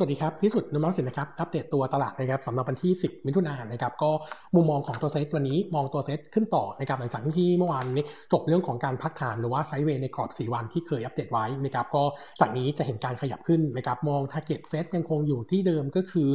สวัสดีครับ พิสุทธิ์นุมังสินนะครับ อัปเดตตัวตลาดนะครับสำหรับวันที่ 10 มิถุนายนนะครับ ก็มุมมองของตัวเซตวันนี้มองตัวเซตขึ้นต่อนะครับหลังจากที่เมื่อวานนี้จบเรื่องของการพักฐานหรือว่า sideway ในกรอบ 4 วันที่เคยอัปเดตไว้นะครับ ก็จากนี้จะเห็นการขยับขึ้นนะครับมอง target SET ยังคงอยู่ที่เดิมก็คือ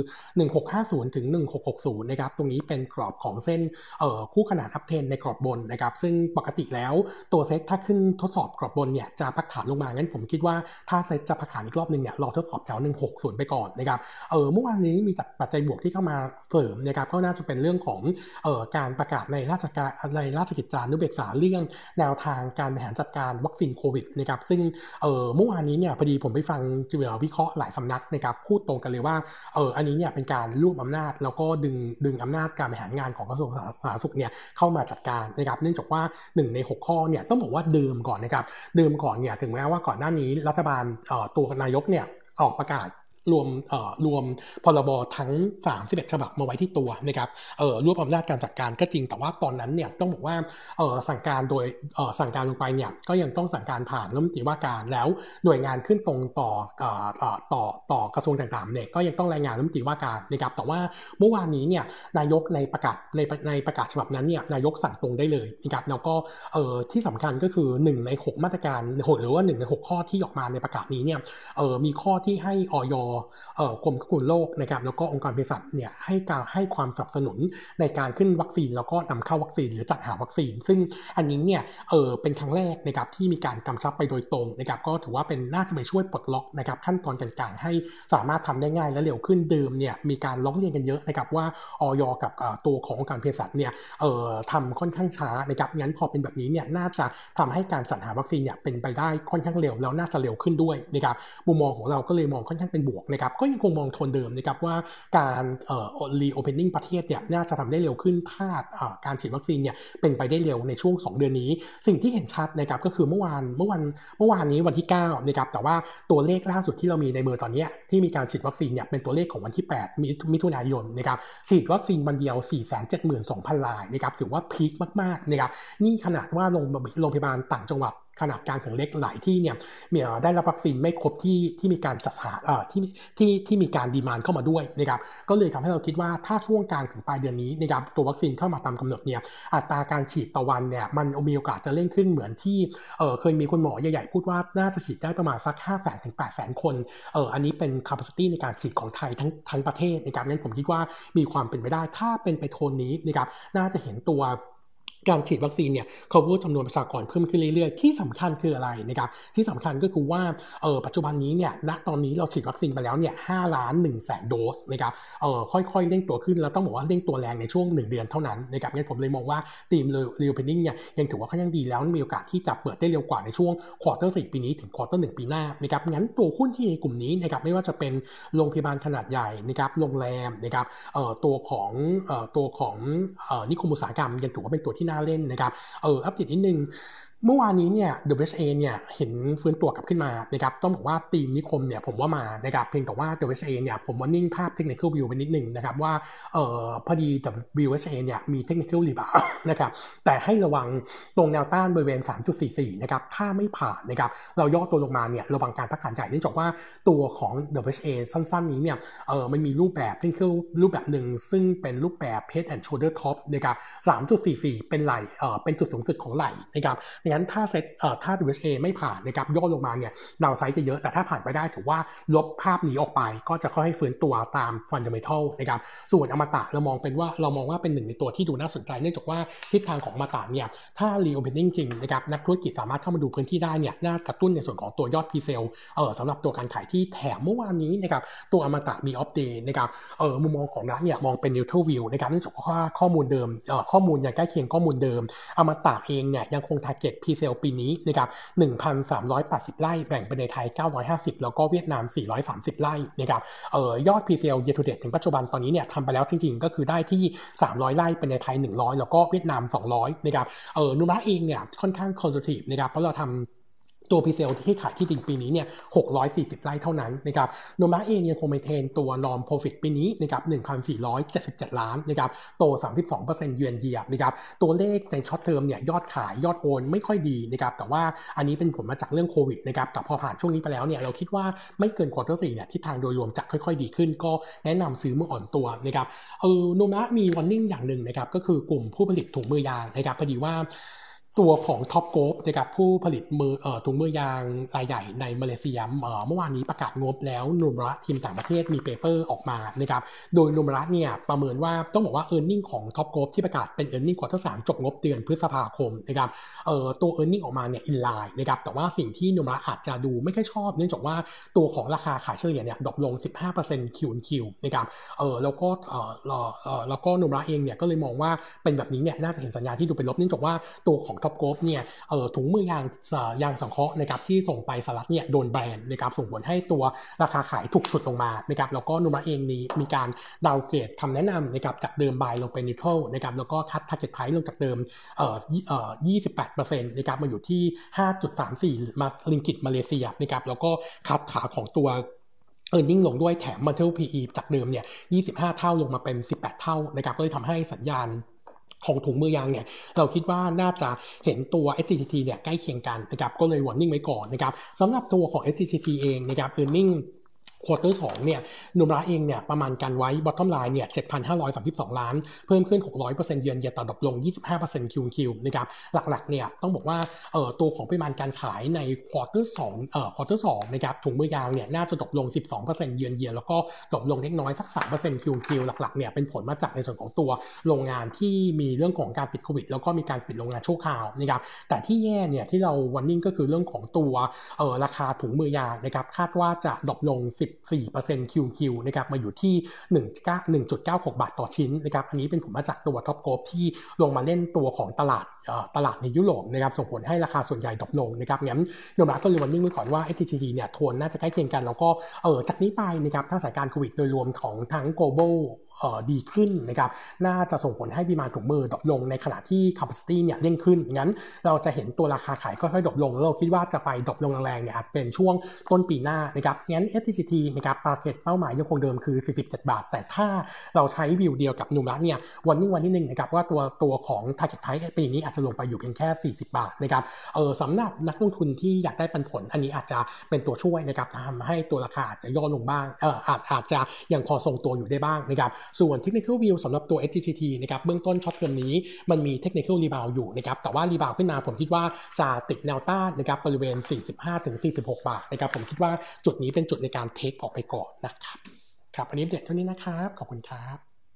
1650 ถึง 1660 นะครับ ตรงนี้เป็นกรอบของเส้นเอ่อคู่ขนาน uptrend ในกรอบบนนะครับ ซึ่งปกติแล้วตัวเซตถ้าขึ้นทดสอบกรอบบนเนี่ยจะพักฐานลงมางั้นผมคิดว่าถ้าเซตจะพักฐานอีกรอบนึงเนี่ยรอทดสอบแถว160 ไปก่อนนะครับเออเมื่อวานนี้มีปัจจัยบวกที่เข้ามาเสริมนะครับก็น่าจะเป็นเรื่องของเอ่อการประกาศในราชการในราชกิจจานุเบกษาเรื่องแนวทางการบริหารจัดการวัคซีนโควิดนะครับซึ่งเออเมื่อวานนี้เนี่ยพอดีผมไปฟังจิววิเคราะห์หลายสำนักนะครับพูดตรงกันเลยว่าเอออันนี้เนี่ยเป็นการรวบอำนาจ แล้วก็ดึงดึงอำนาจการบริหารงานของกระทรวงสาธารณสุขเนี่ยเข้ามาจัดการนะครับเนื่องจากว่าหนึ่งใน 6 ข้อเนี่ยต้องบอกว่าเดิมก่อนนะครับเดิมก่อนเนี่ยถึงแม้ว่าก่อนหน้านี้รัฐบาลตัวนายกเนี่ยออกประกาศ รวมเอ่อรวมพรบทั้ง 31 ฉบับมาไว้ที่ตัวนะครับเอ่อรวบอำนาจการจัดการก็จริงแต่ว่าตอนนั้นเนี่ยต้องบอกว่าเอ่อสั่งการโดยเอ่อสั่งการลงไปเนี่ยก็ยังต้องสั่งการผ่านรัฐมนตรีว่าการแล้วหน่วยงานขึ้นตรงต่อเอ่อต่อต่อกระทรวงต่างๆเนี่ยก็ยังต้องรายงานรัฐมนตรีว่าการนะครับแต่ว่าเมื่อวานนี้เนี่ยนายกในประกาศในในประกาศฉบับนั้นเนี่ยนายกสั่งตรงได้เลยนะครับแล้วก็เอ่อที่สำคัญก็คือ 1 ใน 6 มาตรการหรือว่า1ใน 6 ข้อที่ออกมาในประกาศนี้เนี่ยเอ่อมีข้อที่ให้ออยกรมควบคุมโรคนะครับแล้วก็องค์การเภสัชเนี่ยให้การให้ความสนับสนุนในการขึ้นวัคซีน แล้วก็นำเข้าวัคซีนหรือจัดหาวัคซีน ซึ่งอันนี้เนี่ยเออเป็นครั้งแรกนะครับที่มีการกำชับไปโดยตรงนะครับก็ถือว่าเป็นน่าจะไปช่วยปลดล็อกนะครับขั้นตอนต่างๆ ให้สามารถทำได้ง่ายและเร็วขึ้นเดิมเนี่ยมีการร้องเรียนกันเยอะนะครับว่าอย. กับตัวขององค์การเภสัชเนี่ยเออทำค่อนข้างช้านะครับงั้นพอเป็นแบบนี้เนี่ยน่าจะทำให้การจัดหาวัคซีนเนี่ยเป็นไปได้ค่อนข้างเร็วแล้วน่าจะเร็วขึ้นด้วยนะครับมุมมองของเราก็เลยมองค่อนข้างเป็นบวกนะครับก็ยังคงมองโทนเดิมนะครับว่าการเอ่อ reopening ประเทศเนี่ยน่าจะทำได้เร็วขึ้นถ้าการฉีดวัคซีนเนี่ยเป็นไปได้เร็วในช่วง 2 เดือนนี้ สิ่งที่เห็นชัดนะครับก็คือเมื่อวานเมื่อวันเมื่อวานนี้วันที่9นะครับแต่ว่าตัวเลขล่าสุดที่เรามีในมือตอนนี้ที่มีการฉีดวัคซีนเนี่ยเป็นตัวเลขของวันที่ 8 มิถุนายนนะครับฉีดวัคซีนวันเดียว 472,000 รายนะครับถือว่าพีคมากๆนะครับนี่ขนาดว่าโรงพยาบาลต่างจังหวัด ขนาดกลางถึงเล็กหลายที่เนี่ยมีได้รับวัคซีนไม่ครบที่ที่มีการจัดหาที่ที่ที่มีการดีมานเข้ามาด้วยนะครับก็เลยทำให้เราคิดว่าถ้าช่วงกลางถึงปลายเดือนนี้นะครับตัววัคซีนเข้ามาตามกำหนดเนี่ยอัตราการฉีดต่อวันเนี่ยมันมีโอกาสจะเร่งขึ้นเหมือนที่เออเคยมีคุณหมอใหญ่ๆพูดว่าน่าจะฉีดได้ประมาณสัก 5 0 0 0 0ถึง8 0 0 0 0คนเอออันนี้เป็น capacity ในการฉีดของไทยทั้งทั้งประเทศนะครับงั้นผมคิดว่ามีความเป็นไปได้ถ้าเป็นไปโทนนี้นะครับน่าจะเห็นตัว การฉีดวัคซีนเนี่ยเขาพูดจำนวนประชากรเพิ่มขึ้นเรื่อยๆ ที่สำคัญคืออะไรนะครับที่สำคัญก็คือว่าเออปัจจุบันนี้เนี่ยณตอนนี้เราฉีดวัคซีนไปแล้วเนี่ยห้าล้านหนึ่งแสนโดสนะครับเออค่อยๆเร่งตัวขึ้นแล้วต้องบอกว่าเร่งตัวแรงในช่วง 1 เดือนเท่านั้นนะครับงั้นผมเลยมองว่า theme reopening เนี่ยยังถือว่าค่อนข้างดีแล้วมีโอกาสที่จะเปิดได้เร็วกว่าในช่วง quarter สี่ปีนี้ถึง quarter หนึ่งปีหน้านะครับงั้นตัวหุ้นที่ในกลุ่มนี้นะครับไม่ว่าจะเป็นโรงพยาบาลขนาดใหญ่นะครับโรงแรมนะครับเอ่อตัวของเอ่อตัวของเอ่อนิคมอุตสาหกรรมยังถือว่าเป็นตัวที่น่าเล่นนะครับ เออ อัปเดตนิดนึง เมื่อวานนี้เนี่ย WHA เนี่ยเห็นฟื้นตัวกลับขึ้นมานะครับต้องบอกว่าทีมนิคมเนี่ยผมว่ามานะครับเพียงแต่ว่า WHA เนี่ยผมว่านิ่งภาพ technical view ไปนิดนึงนะครับว่าเอ่อพอดี WHA เนี่ยมีเทคนิคอลรีบานะครับแต่ให้ระวังตรงแนวต้านบริเวณ 3.44 นะครับถ้าไม่ผ่านนะครับเราย่อตัวลงมาเนี่ยระวังการพักฐานใหญ่เนื่องจากว่าตัวของ WHA สั้นๆ นี้เนี่ยเออมันมีรูปแบบเทคนิคอลรูปแบบหนึ่งซึ่งเป็นรูปแบบ head and shoulder top นะครับ3.44 เป็นไหลเออเป็นจุดสูงสุดของไหลนะครับงั้น ถ้าเซตเอ่อถ้า WHA ไม่ผ่านนะครับย่อลงมาเนี่ยดาวไซด์จะเยอะแต่ถ้าผ่านไปได้ถือว่าลบภาพนี้ออกไป ก็จะค่อยๆฟื้นตัวตาม fundamental นะครับส่วนอมตะเรามองเป็นว่าเรามองว่าเป็นหนึ่งในตัวที่ดูน่าสนใจ เนื่องจากว่าทิศทางของอมตะเนี่ยถ้า reopening จริงนะครับนักธุรกิจสามารถเข้ามาดูพื้นที่ได้เนี่ยน่ากระตุ้นในส่วนของตัวยอด presale เออสำหรับตัวการขายที่แถมเมื่อวานนี้นะครับตัวอมตะมี opp day นะครับเออมุมมองของร้านเนี่ยมองเป็น neutral view นะครับเนื่องจากว่าข้อมูลเดิมเอ่อข้อมูลยังใกล้เคียงข้อมูลเดิมอมตะเองเนี่ยยังคง target presale ปีนี้นะครับ1,380 ไร่แบ่งเป็นในไทย 950 แล้วก็เวียดนาม 430 ไร่นะครับเอ่อยอด presale year to date ถึงปัจจุบันตอนนี้เนี่ยทำไปแล้วจริงๆ ก็คือได้ที่ 300 ไร่เป็นในไทย 100 แล้วก็เวียดนาม 200นะครับเออโนมูระเองเนี่ยค่อนข้าง conservative นะครับเพราะเราทำ ตัว presale ที่ขายที่ดินปีนี้เนี่ย 640 ไร่เท่านั้นนะครับ โนมูระเองยังคง maintain ตัว norm profit ปีนี้นะครับ 1,477 ล้านนะครับ โต 32%เยือนเยียบนะครับ ตัวเลขใน short term เนี่ยยอดขายยอดโอนไม่ค่อยดีนะครับ แต่ว่าอันนี้เป็นผลมาจากเรื่องโควิดนะครับ แต่พอผ่านช่วงนี้ไปแล้วเนี่ยเราคิดว่าไม่เกิน quarter สี่เนี่ยทิศทางโดยรวมจะค่อยๆ ดีขึ้น ก็แนะนำซื้อเมื่ออ่อนตัวนะครับ เออ โนมูระมี warning อย่างหนึ่งนะครับ ก็คือกลุ่มผู้ผลิตถุงมือยางนะครับ พอดีว่า ตัวของ Top Glove นะครับผู้ผลิตมือถุงมือยางรายใหญ่ในมาเลเซียเมื่อวานนี้ประกาศงบแล้วโนมูระทีมต่างประเทศมี paper ออกมานะครับโดยโนมูระเนี่ยประเมินว่าต้องบอกว่า earning ของ Top Glove ที่ประกาศเป็น earning quarter สามจบงบเดือนพฤษภาคมนะครับเอ่อตัว earning ออกมาเนี่ย in line นะครับแต่ว่าสิ่งที่โนมูระอาจจะดูไม่ค่อยชอบ เนื่องจากว่าตัวของราคาขายเฉลี่ยเนี่ย drop ลง 15% QQ นะครับเออแล้วก็เออเออแล้วก็โนมูระเองเนี่ยก็เลยมองว่าเป็นแบบนี้เนี่ยน่าจะเห็นสัญญาณที่ดูเป็นลบเนื่องจากว่าตัวของ Top Glove เนี่ยเออถุงมือยางยางสังเคราะห์นะครับที่ส่งไปสหรัฐเนี่ยโดน ban นะครับส่งผลให้ตัวราคาขายถูกฉุดลงมานะครับแล้วก็โนมูระเองนี้มีการ downgrade คำแนะนำนะครับจากเดิม buy ลงไป neutral นะครับแล้วก็ cut target price ลงจากเดิมเอ่อเอ่อ28%นะครับมาอยู่ที่ 5.34 มาลิงกิตมาเลเซียนะครับแล้วก็ cut ขาของตัว earning ลงด้วยแถม multiple จากเดิมเนี่ย 25 เท่าลงมาเป็น 18 เท่านะครับก็เลยทำให้สัญญาณ ของถุงมือยางเนี่ยเราคิดว่าน่าจะเห็นตัว STGT เนี่ยใกล้เคียงกันนะครับก็เลย warning ไว้ก่อนนะครับสำหรับตัวของ STGT เองนะครับ e a r n i n g ควอเตอร์สองเนี่ยโนมูระเองเนี่ยประมาณการไว้ bottom line เนี่ย 7,532 ล้าน เพิ่มขึ้น 600%เยือนเยียต่อดลง 25% QQ นะครับหลักๆเนี่ยต้องบอกว่าเอ่อตัวของปริมาณการขายใน quarter สองเอ่อ quarter สองนะครับถุงมือยางเนี่ยน่าจะดลง 12%เยือนเยียแล้วก็ดลงเล็กน้อยสัก 3% QQ หลักๆเนี่ยเป็นผลมาจากในส่วนของตัวโรงงานที่มีเรื่องของการติดโควิดแล้วก็มีการปิดโรงงานชั่วคราวนะครับแต่ที่แย่เนี่ยที่เรา warning ก็คือเรื่องของตัวเอ่อราคาถุงมือยางนะครับคาดว่าจะ drop ลง14% QQ นะครับมาอยู่ที่1.96 บาทต่อชิ้นนะครับอันนี้เป็นผลมาจากตัว Top Glove ที่ลงมาเล่นตัวของตลาดตลาดในยุโรปนะครับส่งผลให้ราคาส่วนใหญ่ drop ลงนะครับงั้นโนมูระก็เลย warning ไว้ก่อนว่า STGT เนี่ยโทนน่าจะใกล้เคียงกัน แล้วก็เออจากนี้ไปนะครับถ้าสถานการณ์โควิดโดยรวมของทั้ง global ดีขึ้นนะครับ น่าจะส่งผลให้ demand ถุงมือ drop ลงในขณะที่ capacity เนี่ยเร่งขึ้น งั้นเราจะเห็นตัวราคาขายค่อยๆ drop ลง แล้วเราคิดว่าจะไป drop ลงแรงๆเนี่ยเป็นช่วงต้นปีหน้านะครับ งั้น STGT นะครับ target เป้าหมายยังคงเดิมคือ 47 บาท แต่ถ้าเราใช้วิวเดียวกับโนมูระเนี่ย warning นิดหนึ่งนะครับว่าตัวตัวของ target price ปีนี้อาจจะลงไปอยู่เพียงแค่ 40 บาทนะครับเออสำหรับนักลงทุนที่อยากได้ปันผล อันนี้อาจจะเป็นตัวช่วยนะครับทำให้ตัวราคาอาจจะย่อลงบ้างเอออาจอาจจะยังพอทรงตัวอยู่ได้บ้างนะครับส่วน technical view สำหรับตัว STGT นะครับเบื้องต้น short term นี้มันมี technical rebound อยู่นะครับแต่ว่า rebound ขึ้นมาผมคิดว่าจะติดแนวต้านนะครับบริเวณ 45-46 บาทนะครับผมคิดว่าจุดนี้เป็นจุดในการ take ออกไปก่อนนะครับ ครับ อันนี้เด็ดเท่านี้นะครับ ขอบคุณครับ